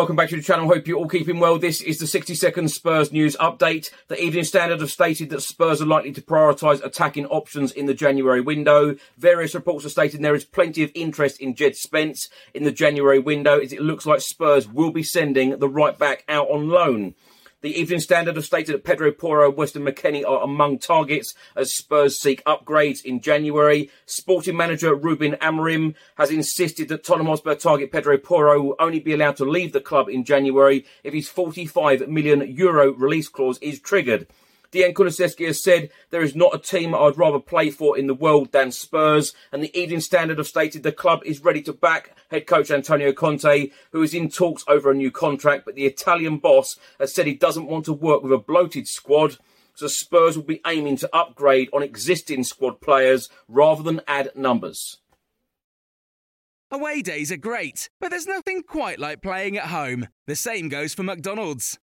Welcome back to the channel. Hope you're all keeping well. This is the 60 second Spurs news update. The Evening Standard have stated that Spurs are likely to prioritise attacking options in the January window. Various reports are stating there is plenty of interest in Jed Spence in the January window as it looks like Spurs will be sending the right back out on loan. The Evening Standard have stated that Pedro Porro Weston McKennie are among targets as Spurs seek upgrades in January. Sporting manager Ruben Amorim has insisted that Tottenham Hotspur target Pedro Porro will only be allowed to leave the club in January if his 45 million euro release clause is triggered. Dejan Kulusevski has said there is not a team I'd rather play for in the world than Spurs, and the Evening Standard have stated the club is ready to back head coach Antonio Conte, who is in talks over a new contract, but the Italian boss has said he doesn't want to work with a bloated squad, so Spurs will be aiming to upgrade on existing squad players rather than add numbers. Away days are great, but there's nothing quite like playing at home. The same goes for McDonald's.